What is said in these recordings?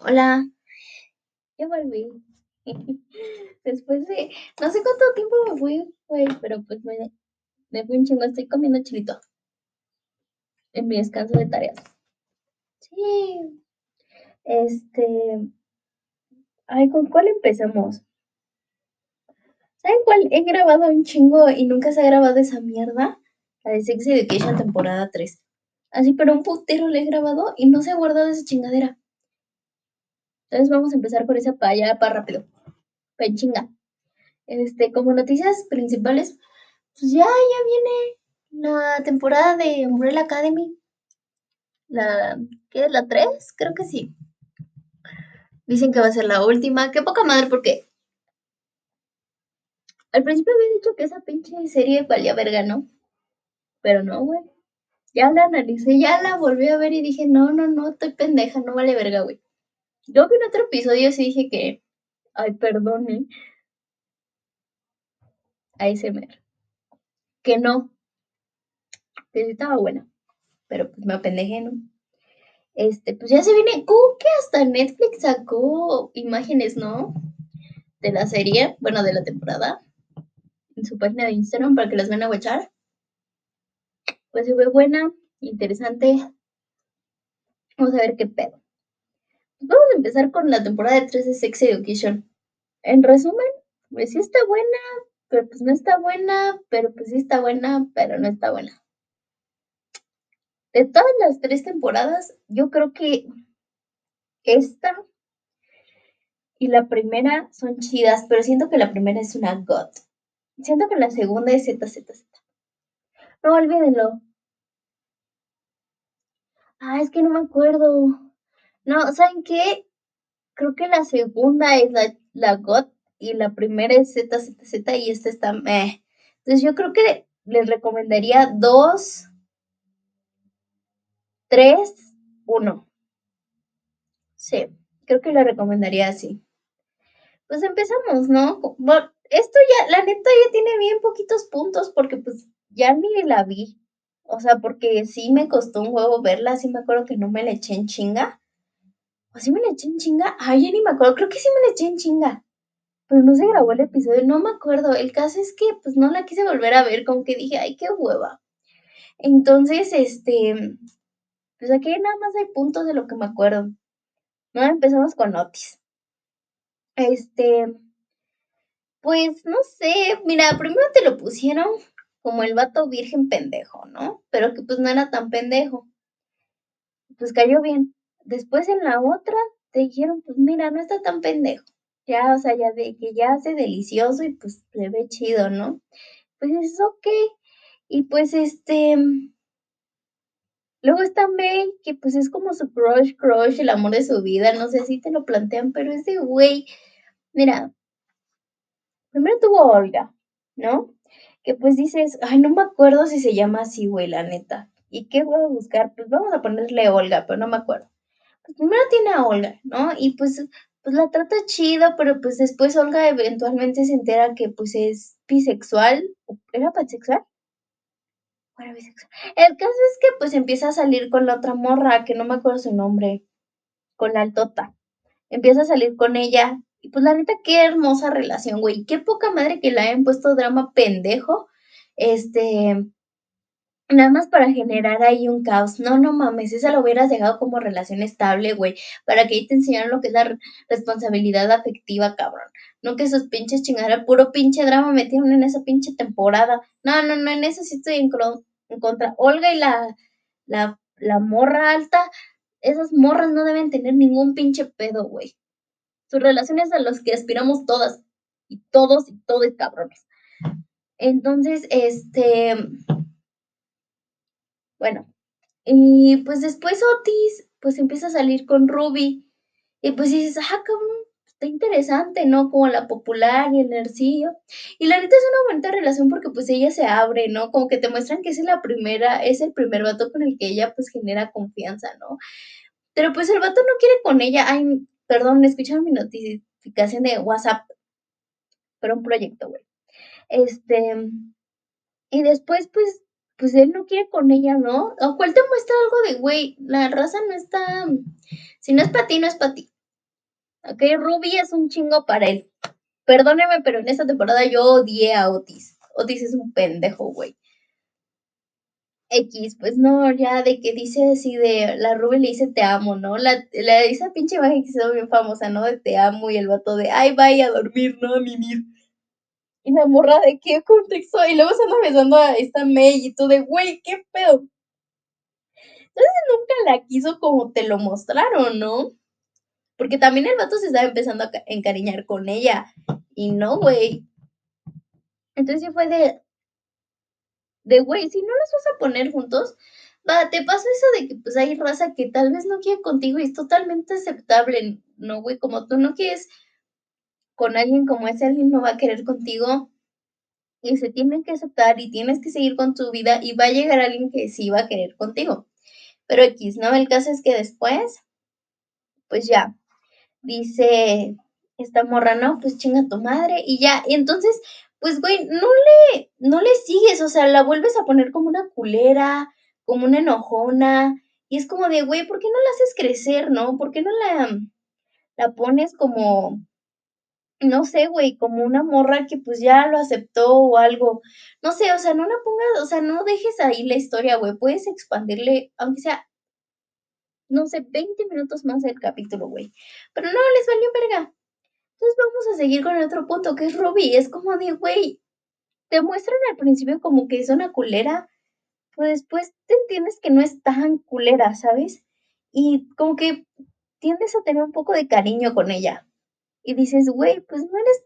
Hola, ya volví. Después de, no sé cuánto tiempo me fui, güey, pero pues me, me fui un chingo, estoy comiendo chilito en mi descanso de tareas. Sí, este, ay, ¿con cuál empezamos? ¿Saben cuál? He grabado un chingo y nunca se ha grabado esa mierda. La de Sex Education temporada 3. Así, pero un putero le he grabado y no se ha guardado esa chingadera. Entonces vamos a empezar con esa para allá, para rápido. Para en chinga. Este, como noticias principales, pues ya, ya viene la temporada de Umbrella Academy. La, ¿qué es? ¿La 3? Creo que sí. Dicen que va a ser la última. Qué poca madre, porque al principio había dicho que esa pinche serie valía verga, ¿no? Pero no, güey. Ya la analicé, ya la volví a ver y dije, no, no, no, estoy pendeja, no vale verga, güey. Yo vi en otro episodio sí dije que, ay, perdone. ASMR. Que no. Que sí estaba buena. Pero pues me apendejé, ¿no? Este, pues ya se viene. ¿Cómo que hasta Netflix sacó imágenes, no? De la serie, bueno, de la temporada. En su página de Instagram para que las vean a echar. Pues se ve buena, interesante. Vamos a ver qué pedo. Vamos a empezar con la temporada de 3 de Sex Education. En resumen, pues sí está buena, pero pues no está buena, pero pues sí está buena, pero no está buena. De todas las tres temporadas, yo creo que esta y la primera son chidas, pero siento que la primera es una god. Siento que la segunda es ZZZ. No olvídenlo. Ah, es que no me acuerdo. No, ¿saben qué? Creo que la segunda es la, la God y la primera es ZZZ y esta está meh. Entonces yo creo que les recomendaría dos, tres, uno. Sí, creo que le recomendaría así. Pues empezamos, ¿no? Bueno, esto ya, la neta ya tiene bien poquitos puntos porque pues ya ni la vi. O sea, porque sí me costó un huevo verla, sí me acuerdo que no me la eché en chinga. ¿O sí me la eché en chinga? Ay, ya ni me acuerdo, creo que sí me la eché en chinga. Pero no se grabó el episodio, no me acuerdo. El caso es que pues no la quise volver a ver, como que dije, ay, qué hueva. Entonces, este, pues aquí nada más hay puntos de lo que me acuerdo. No, empezamos con Otis. Este, pues no sé, mira, primero te lo pusieron como el vato virgen pendejo, ¿no? Pero que pues no era tan pendejo. Pues cayó bien. Después en la otra te dijeron, pues mira, no está tan pendejo. Ya, o sea, ya de que ya hace delicioso y pues le ve chido, ¿no? Pues es ok. Y pues este. Luego está May, que pues es como su crush, crush, el amor de su vida. No sé si te lo plantean, pero ese güey. Mira. Primero tuvo Olga, ¿no? que pues dices, ay, no me acuerdo si se llama así, güey, la neta. ¿Y qué voy a buscar? Pues vamos a ponerle Olga, pero no me acuerdo. Primero tiene a Olga, ¿no? Y pues, pues la trata chido, pero pues después Olga eventualmente se entera que pues es bisexual. ¿Era pansexual? Bueno, bisexual. El caso es que pues empieza a salir con la otra morra, que no me acuerdo su nombre, con la altota. Empieza a salir con ella y pues la neta, qué hermosa relación, güey. Qué poca madre que le hayan puesto drama pendejo. Este, nada más para generar ahí un caos. No, no mames, esa lo hubieras dejado como relación estable, güey. Para que ahí te enseñaran lo que es la responsabilidad afectiva, cabrón. No que esos pinches chingaderas, puro pinche drama metieron en esa pinche temporada. No, no, no, en eso sí estoy en, contra. Olga y la, la, la morra alta, esas morras no deben tener ningún pinche pedo, güey. Sus relaciones a las que aspiramos todas y todos y todos cabrones. Entonces, este, bueno, y pues después Otis, pues empieza a salir con Ruby y pues dices, ah, cabrón, está interesante, ¿no? Como la popular y el nercillo. Y la neta es una bonita relación porque pues ella se abre, ¿no? Como que te muestran que es la primera, es el primer vato con el que ella pues genera confianza, ¿no? Pero pues el vato no quiere con ella, ay, perdón, escucharon mi notificación de WhatsApp, pero un proyecto, güey. Este, y después, pues, pues él no quiere con ella, ¿no? O cual te muestra algo de, güey, la raza no está, si no es para ti, no es para ti. Ok, Ruby es un chingo para él. Perdóneme, pero en esta temporada yo odié a Otis. Otis es un pendejo, güey. X, pues no, ya de que dice así de, la Ruby le dice te amo, ¿no? La, la esa pinche imagen que se ve bien famosa, ¿no? De te amo y el vato de, ay, vaya a dormir, ¿no? A mimir. Y la morra de qué contexto, y luego se anda besando a esta May y tú de, güey, qué pedo. Entonces nunca la quiso como te lo mostraron, ¿no? Porque también el vato se estaba empezando a encariñar con ella. Y no, güey. Entonces fue de, de, güey, si no los vas a poner juntos, va, te pasa eso de que pues hay raza que tal vez no quiere contigo y es totalmente aceptable, ¿no, güey? Como tú no quieres con alguien como ese, alguien no va a querer contigo y se tienen que aceptar y tienes que seguir con tu vida y va a llegar alguien que sí va a querer contigo. Pero X, ¿no? El caso es que después, pues ya, dice esta morra, no, pues chinga tu madre y ya, y entonces pues, güey, no le, no le sigues, o sea, la vuelves a poner como una culera, como una enojona, y es como de, güey, ¿por qué no la haces crecer, no? ¿Por qué no la, la pones como, no sé, güey, como una morra que pues ya lo aceptó o algo? No sé, o sea, no la pongas, o sea, no dejes ahí la historia, güey, puedes expandirle, aunque sea, no sé, 20 minutos más el capítulo, güey. Pero no, les valió verga. Entonces vamos a seguir con el otro punto, que es Ruby. Es como de, güey, te muestran al principio como que es una culera, pero después te entiendes que no es tan culera, ¿sabes? Y como que tiendes a tener un poco de cariño con ella. Y dices, güey, pues no eres,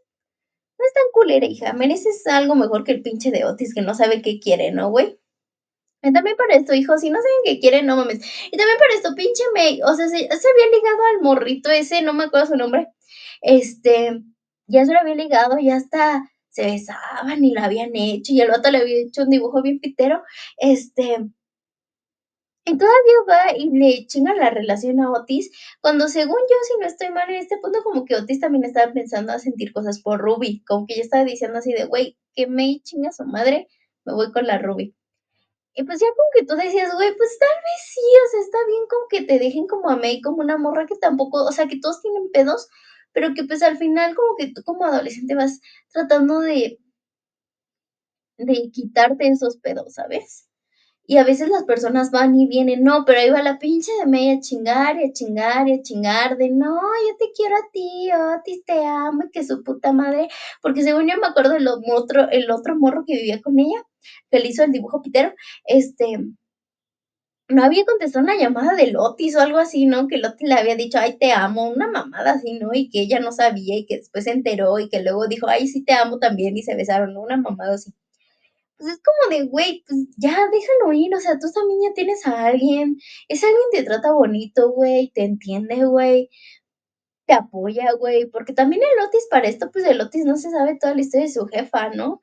no es tan culera, hija, mereces algo mejor que el pinche de Otis que no sabe qué quiere, ¿no, güey? Y también para esto, hijo, si no saben qué quiere, no mames. Y también para esto, pinche May, o sea, se, se había ligado al morrito ese, no me acuerdo su nombre, este, ya se lo había ligado, ya hasta se besaban y lo habían hecho, y el vato le había hecho un dibujo bien pitero, este, y todavía va y le chinga la relación a Otis, cuando según yo, si no estoy mal en este punto, como que Otis también estaba pensando a sentir cosas por Ruby, como que ya estaba diciendo así de, güey, que me chinga su madre, me voy con la Ruby. Y pues ya como que tú decías, güey, pues tal vez sí, o sea, está bien como que te dejen como a May, como una morra que tampoco, o sea, que todos tienen pedos, pero que pues al final como que tú como adolescente vas tratando de, de quitarte esos pedos, ¿sabes? Y a veces las personas van y vienen, no, pero ahí va la pinche de media a chingar y a chingar y a chingar de, no, yo te quiero a ti, Otis, te amo, y que su puta madre, porque según yo me acuerdo del otro, el otro morro que vivía con ella, que le hizo el dibujo pitero, este, no había contestado una llamada de Lotis o algo así, ¿no? Que Lotis le había dicho, ay, te amo, una mamada así, ¿no? Y que ella no sabía y que después se enteró y que luego dijo, ay, sí te amo también y se besaron, ¿no? Una mamada así. Pues es como de, güey, pues ya déjalo ir, o sea, tú también ya tienes a alguien, ese alguien te trata bonito, güey, te entiende, güey, te apoya, güey, porque también el Lotis para esto, pues el Otis no se sabe toda la historia de su jefa, ¿no?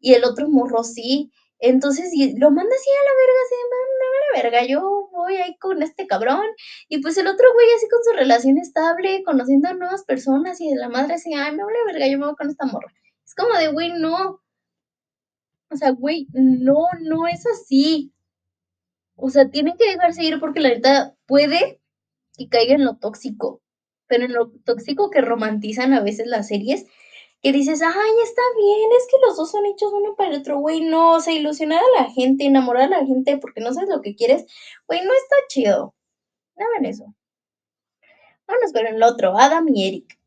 Y el otro morro sí, entonces, lo manda así a la verga, así, me la verga, yo voy ahí con este cabrón. Y pues el otro güey así con su relación estable, conociendo a nuevas personas y de la madre así, ay, me vale verga, yo me voy con esta morra. Es como de, güey, no. O sea, güey, no, no es así. O sea, tienen que dejarse ir porque la neta puede que caiga en lo tóxico. Pero en lo tóxico que romantizan a veces las series, que dices, ay, está bien, es que los dos son hechos uno para el otro, güey, no, o sea, ilusionar a la gente, enamorar a la gente porque no sabes lo que quieres, güey, no está chido. No hagan eso. Vámonos con el otro, Adam y Eric.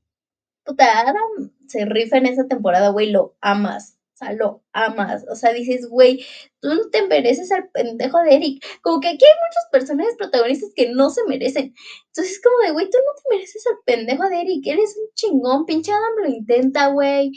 Puta, Adam se rifa en esa temporada, güey, lo amas. O sea, lo amas. O sea, dices, güey, tú no te mereces al pendejo de Eric. Como que aquí hay muchos personajes protagonistas que no se merecen. Entonces es como de, güey, tú no te mereces al pendejo de Eric. Eres un chingón. Pinche Adam lo intenta, güey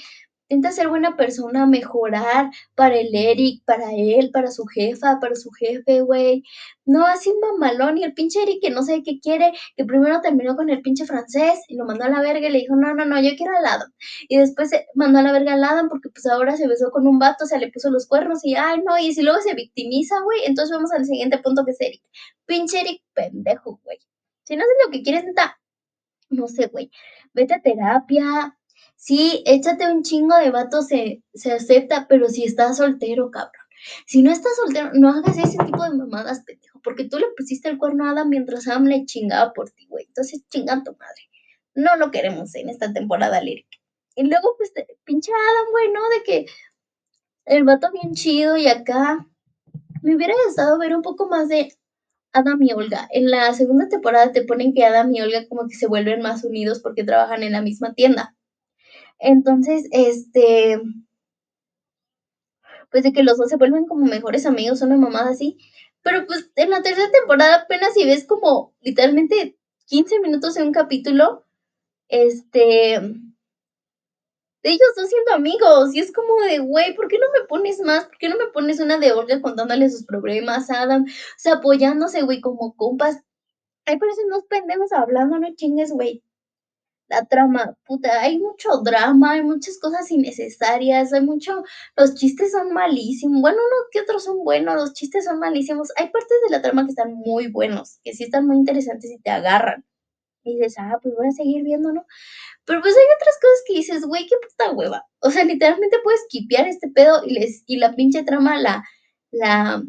intenta ser buena persona, mejorar para el Eric, para él, para su jefa, para su jefe, güey. No así mamalón y el pinche Eric que no sé qué quiere, que primero terminó con el pinche francés y lo mandó a la verga y le dijo, no, no, no, yo quiero al Adam. Y después mandó a la verga al Adam porque pues ahora se besó con un vato, o sea, le puso los cuernos y, ay, no, y si luego se victimiza, güey, entonces vamos al siguiente punto que es Eric. Pinche Eric pendejo, güey. Si no haces lo que quieres, no sé, güey, vete a terapia, Sí, échate un chingo de vato, se, se acepta, pero si estás soltero, cabrón. Si no estás soltero, no hagas ese tipo de mamadas, pendejo, porque tú le pusiste el cuerno a Adam mientras Adam le chingaba por ti, güey. Entonces chinga tu madre. no lo queremos en esta temporada lírica. Y luego, pues, pinche Adam, güey, ¿no? De que el vato bien chido y acá me hubiera gustado ver un poco más de Adam y Olga. En la segunda temporada te ponen que Adam y Olga como que se vuelven más unidos porque trabajan en la misma tienda. Entonces, este, pues de que los dos se vuelven como mejores amigos, una mamada así. Pero pues en la tercera temporada apenas si ves como literalmente 15 minutos en un capítulo, este, de ellos dos siendo amigos. Y es como de, güey, ¿por qué no me pones más? ¿Por qué no me pones una de Olga contándole sus problemas Adam? O sea, apoyándose, güey, como compas. Ay, parecen dos pendejos hablando, no chingues, güey. La trama, puta, hay mucho drama, hay muchas cosas innecesarias, hay mucho, los chistes son malísimos, bueno, uno que otros son buenos, los chistes son malísimos, hay partes de la trama que están muy buenos, que sí están muy interesantes y te agarran. Y dices, ah, pues voy a seguir viendo, ¿no? Pero pues hay otras cosas que dices, güey, qué puta hueva. O sea, literalmente puedes quipear este pedo y, les, y la pinche trama, la, la,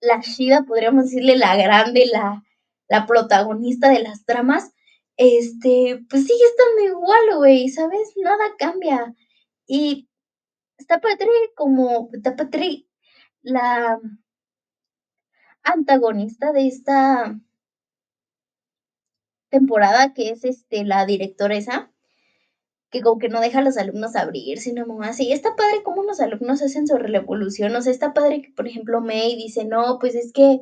la Shida, podríamos decirle la grande, la, la protagonista de las tramas, este, pues sigue estando igual, güey, ¿sabes? Nada cambia. Y está padre como, está padre la antagonista de esta temporada, que es este, la directora esa, que como que no deja a los alumnos abrir, sino más así. Está padre cómo los alumnos hacen su revolución. O sea, está padre que, por ejemplo, May dice, no, pues es que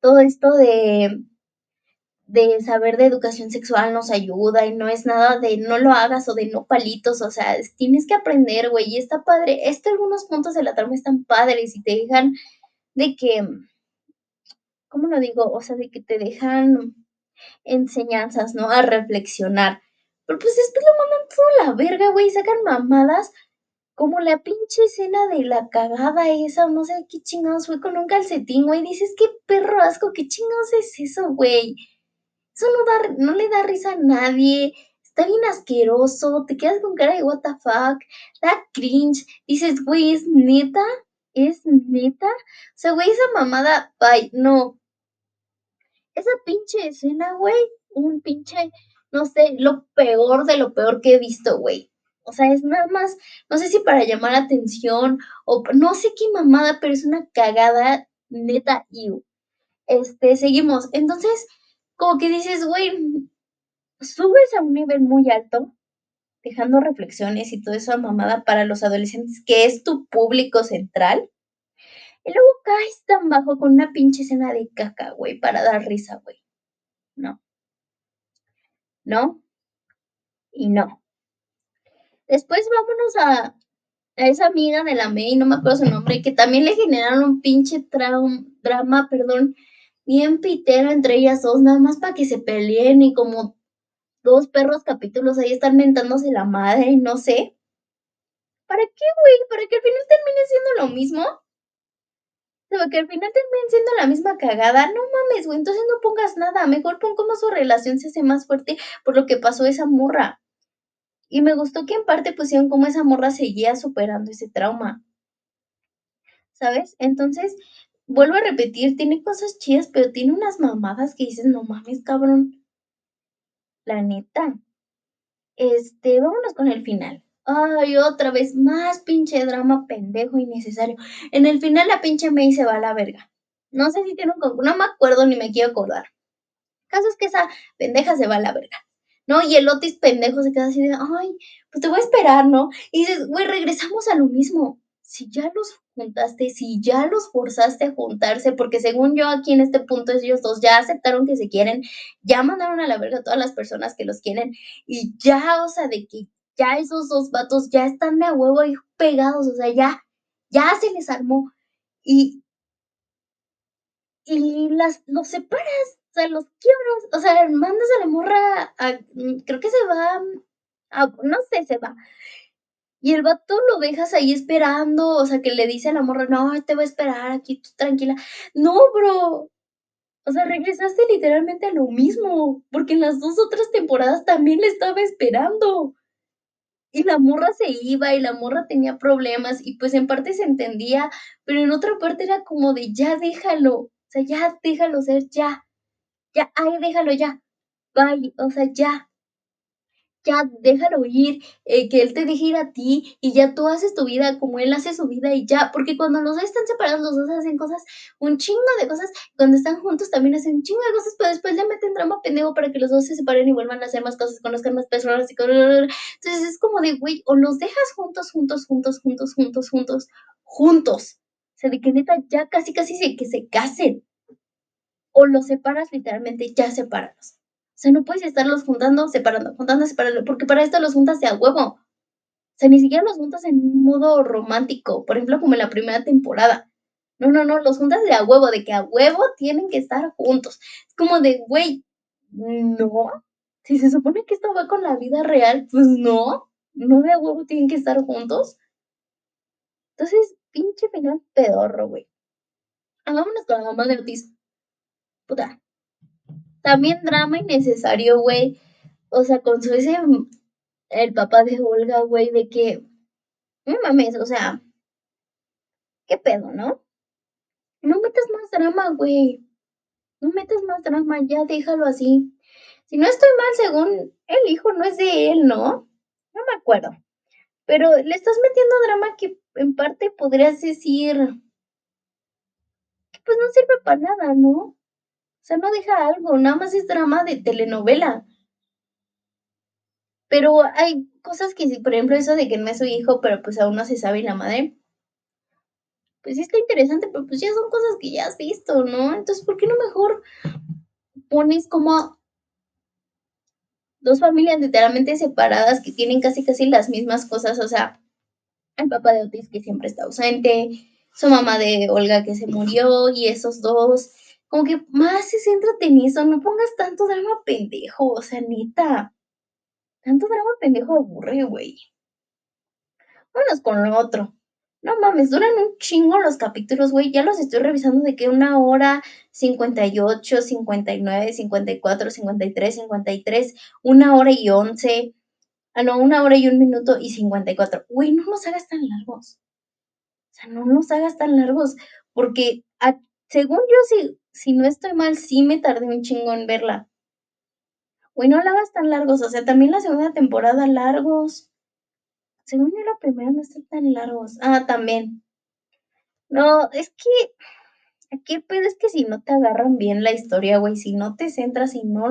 todo esto de, de saber de educación sexual nos ayuda y no es nada de no lo hagas o de no palitos. O sea, tienes que aprender, güey. Y está padre. Esto, algunos puntos de la trama están padres y te dejan de que, ¿cómo lo digo? O sea, de que te dejan enseñanzas, ¿no? A reflexionar. Pero pues después lo mandan toda la verga, güey, sacan mamadas como la pinche escena de la cagada esa, no sé qué chingados fue con un calcetín, güey. Dices, qué perro asco, qué chingados es eso, güey. Eso no, da, no le da risa a nadie. Está bien asqueroso, te quedas con cara de what the fuck, da cringe. Dices, güey, ¿es neta? ¿Es neta? O sea, güey, esa mamada, bye, no, esa pinche escena, güey, un pinche, no sé, lo peor de lo peor que he visto, güey. O sea, es nada más, no sé si para llamar atención o no sé qué mamada, pero es una cagada neta y este, seguimos. Entonces, como que dices, güey, subes a un nivel muy alto, dejando reflexiones y toda esa mamada para los adolescentes, que es tu público central. Y luego caes tan bajo con una pinche escena de caca, güey, para dar risa, güey. No. No. Y no. Después vámonos a, a esa amiga de la May, no me acuerdo su nombre, que también le generaron un pinche drama, perdón, bien pitero entre ellas dos, nada más para que se peleen y como dos perros capítulos ahí están mentándose la madre y no sé. ¿Para qué, güey? ¿Para que al final termine siendo lo mismo? que al final terminen siendo la misma cagada. No mames, güey, entonces no pongas nada. Mejor pon cómo su relación se hace más fuerte por lo que pasó esa morra. Y me gustó que en parte pusieron cómo esa morra seguía superando ese trauma. ¿Sabes? Entonces, vuelvo a repetir, tiene cosas chidas, pero tiene unas mamadas que dices, no mames, cabrón. La neta. Este, vámonos con el final. Ay, otra vez, más pinche drama pendejo innecesario. En el final la pinche May se va a la verga. No sé si tiene un concurso, no me acuerdo ni me quiero acordar. El caso es que esa pendeja se va a la verga. ¿No? Y el Otis pendejo se queda así de, ay, pues te voy a esperar, ¿no? Y dices, güey, regresamos a lo mismo. Si ya los juntaste, si ya los forzaste a juntarse, porque según yo aquí en este punto ellos dos ya aceptaron que se quieren, ya mandaron a la verga a todas las personas que los quieren y ya, o sea, de que ya esos dos vatos ya están de a huevo ahí pegados, o sea, ya, ya se les armó. Y, y las, los separas, o sea, los quiebras, o sea, mandas a la morra, a, mm, creo que se va, a, no sé, se va. Y el vato lo dejas ahí esperando, o sea, que le dice a la morra, no, te voy a esperar aquí, tú tranquila. No, bro. O sea, regresaste literalmente a lo mismo, porque en las dos otras temporadas también le estaba esperando. Y la morra se iba y la morra tenía problemas y pues en parte se entendía, pero en otra parte era como de ya déjalo, o sea, ya déjalo ser, ya, ya, ay, déjalo ya. bye, o sea, ya, ya déjalo ir, eh, que él te deje ir a ti y ya tú haces tu vida como él hace su vida y ya, porque cuando los dos están separados, los dos hacen cosas, un chingo de cosas, cuando están juntos también hacen un chingo de cosas, pero después le meten drama pendejo para que los dos se separen y vuelvan a hacer más cosas, conozcan más personas y Entonces es como de, güey, o los dejas juntos, juntos, juntos, juntos, juntos, juntos, juntos. O sea, de que neta ya casi, casi se, que se casen. O los separas literalmente, ya separados. O sea, no puedes estarlos juntando, separando, juntando, separando, porque para esto los juntas de a huevo. O sea, ni siquiera los juntas en un modo romántico, por ejemplo, como en la primera temporada. No, no, no, los juntas de a huevo, de que a huevo tienen que estar juntos. Es como de, güey, no. Si se supone que esto va con la vida real, pues no. No de a huevo tienen que estar juntos. Entonces, pinche final pedorro, güey. Hagámonos con la mamá de Otis. Puta, también drama innecesario, güey. O sea, con su ese, el papá de Olga, güey, de que, no mames, o sea, ¿qué pedo, no? No metas más drama, güey. No metas más drama, ya déjalo así. Si no estoy mal, según el hijo no es de él, ¿no? No me acuerdo. Pero le estás metiendo drama que en parte podrías decir que pues no sirve para nada, ¿no? Sea, no deja algo, nada más es drama de telenovela. Pero hay cosas que por ejemplo, eso de que no es su hijo, pero pues aún no se sabe la madre. Pues sí está interesante, pero pues ya son cosas que ya has visto, ¿no? Entonces, ¿por qué no mejor pones como dos familias literalmente separadas que tienen casi casi las mismas cosas? O sea, el papá de Otis que siempre está ausente, su mamá de Olga que se murió y esos dos como que más se centra en eso, no pongas tanto drama pendejo, o sea, neta. Tanto drama pendejo aburre, güey. Vámonos con lo otro. No mames, duran un chingo los capítulos, güey. Ya los estoy revisando de que una hora, 58, 59, 54, 53, 53, una hora y once. Ah, no, una hora y un minuto y 54. Güey, no nos hagas tan largos. O sea, no nos hagas tan largos. Porque según yo, sí, si no estoy mal, sí me tardé un chingo en verla. Güey, no la hagas tan largos, o sea, también la segunda temporada largos. Según yo, la primera no está tan largos. Ah, también. No, es que aquí el pedo es que si no te agarran bien la historia, güey, si no te centras, si no,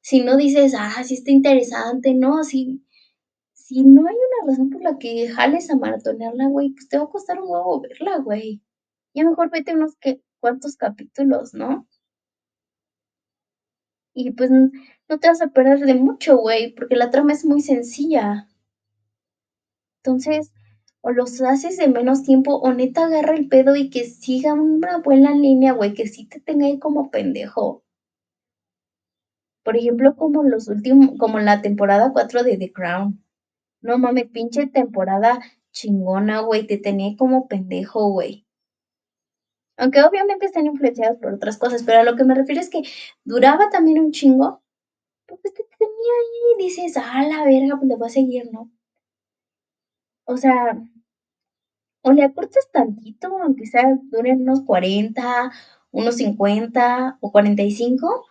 si no dices, ah, sí está interesante, no, si, si no hay una razón por la que jales a maratonearla, güey, pues te va a costar un huevo verla, güey. Ya mejor vete unos que cuántos capítulos, ¿no? Y pues no te vas a perder de mucho, güey, porque la trama es muy sencilla. Entonces, o los haces en menos tiempo, o neta agarra el pedo y que siga una buena línea, güey, que sí te tenga ahí como pendejo. Por ejemplo, como los últimos, como la temporada 4 de The Crown. No mames, pinche temporada chingona, güey, te tenía como pendejo, güey. Aunque obviamente están influenciados por otras cosas, pero a lo que me refiero es que duraba también un chingo. Pues te tenía ahí y dices, ah, la verga, pues le voy a seguir, ¿no? O sea, o le acortas tantito, aunque sea duren unos 40, unos 50 o 45,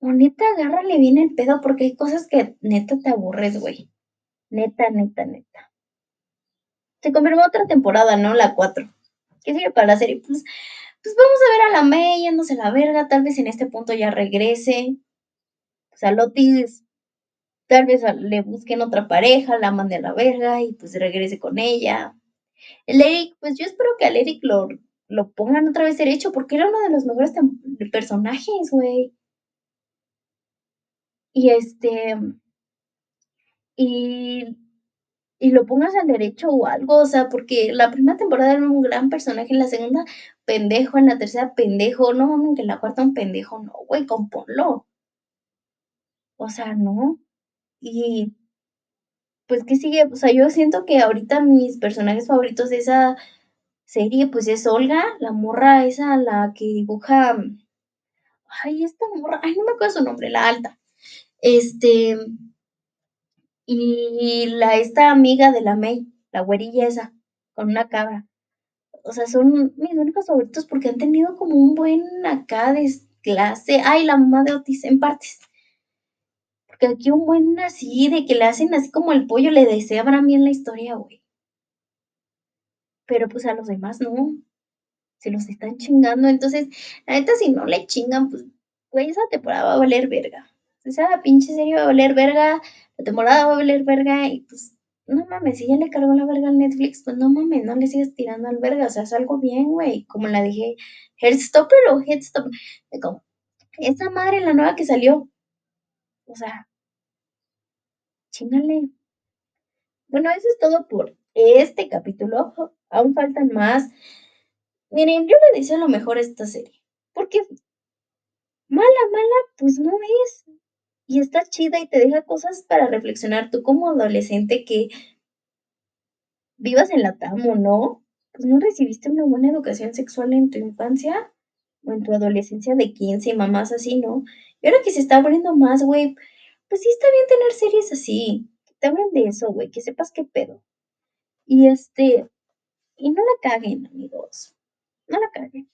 o neta, agárrale bien el pedo porque hay cosas que neta te aburres, güey. Neta, neta, neta. Se confirmó otra temporada, ¿no? La 4. ¿Qué sirve para la serie? Pues, pues vamos a ver a la May yéndose la verga, tal vez en este punto ya regrese. Pues a Lotis, tal vez le busquen otra pareja, la mande a la verga y pues regrese con ella. El Eric, pues yo espero que al Eric lo, lo pongan otra vez derecho porque era uno de los mejores personajes, güey. Y este. Y y lo pongas al derecho o algo, o sea, porque la primera temporada era un gran personaje, en la segunda pendejo, en la tercera pendejo, no mames, que en la cuarta un pendejo, no, güey, componlo. O sea, no. Y pues ¿qué sigue, o sea, yo siento que ahorita mis personajes favoritos de esa serie, pues es Olga, la morra esa, la que dibuja, ay, esta morra, ay, no me acuerdo su nombre, la alta. Este, y la esta amiga de la May, la güerilla esa, con una cabra. O sea, son mis únicos favoritos porque han tenido como un buen acá de clase. Ay, la mamá de Otis en partes. Porque aquí un buen así, de que le hacen así como el pollo, le deseaban bien la historia, güey. Pero pues a los demás no. Se los están chingando. Entonces, la neta, si no le chingan, pues, güey, esa temporada va a valer verga. Esa pinche serie va a valer verga. La temporada va a valer verga. Y pues, no mames, si ya le cargó la verga al Netflix, pues no mames, no le sigues tirando al verga. O sea, es algo bien, güey. Como la dije, Headstopper o Headstopper. Como, esa madre, la nueva que salió. O sea, chingale. Bueno, eso es todo por este capítulo. Aún faltan más. Miren, yo le deseo lo mejor esta serie. Porque mala, mala, pues no es. Y está chida y te deja cosas para reflexionar. Tú como adolescente que vivas en la TAM o no, pues no recibiste una buena educación sexual en tu infancia o en tu adolescencia de 15 y mamás así, ¿no? Y ahora que se está abriendo más, güey, pues sí está bien tener series así. Que te hablen de eso, güey, que sepas qué pedo. Y este, y no la caguen, amigos. No la caguen.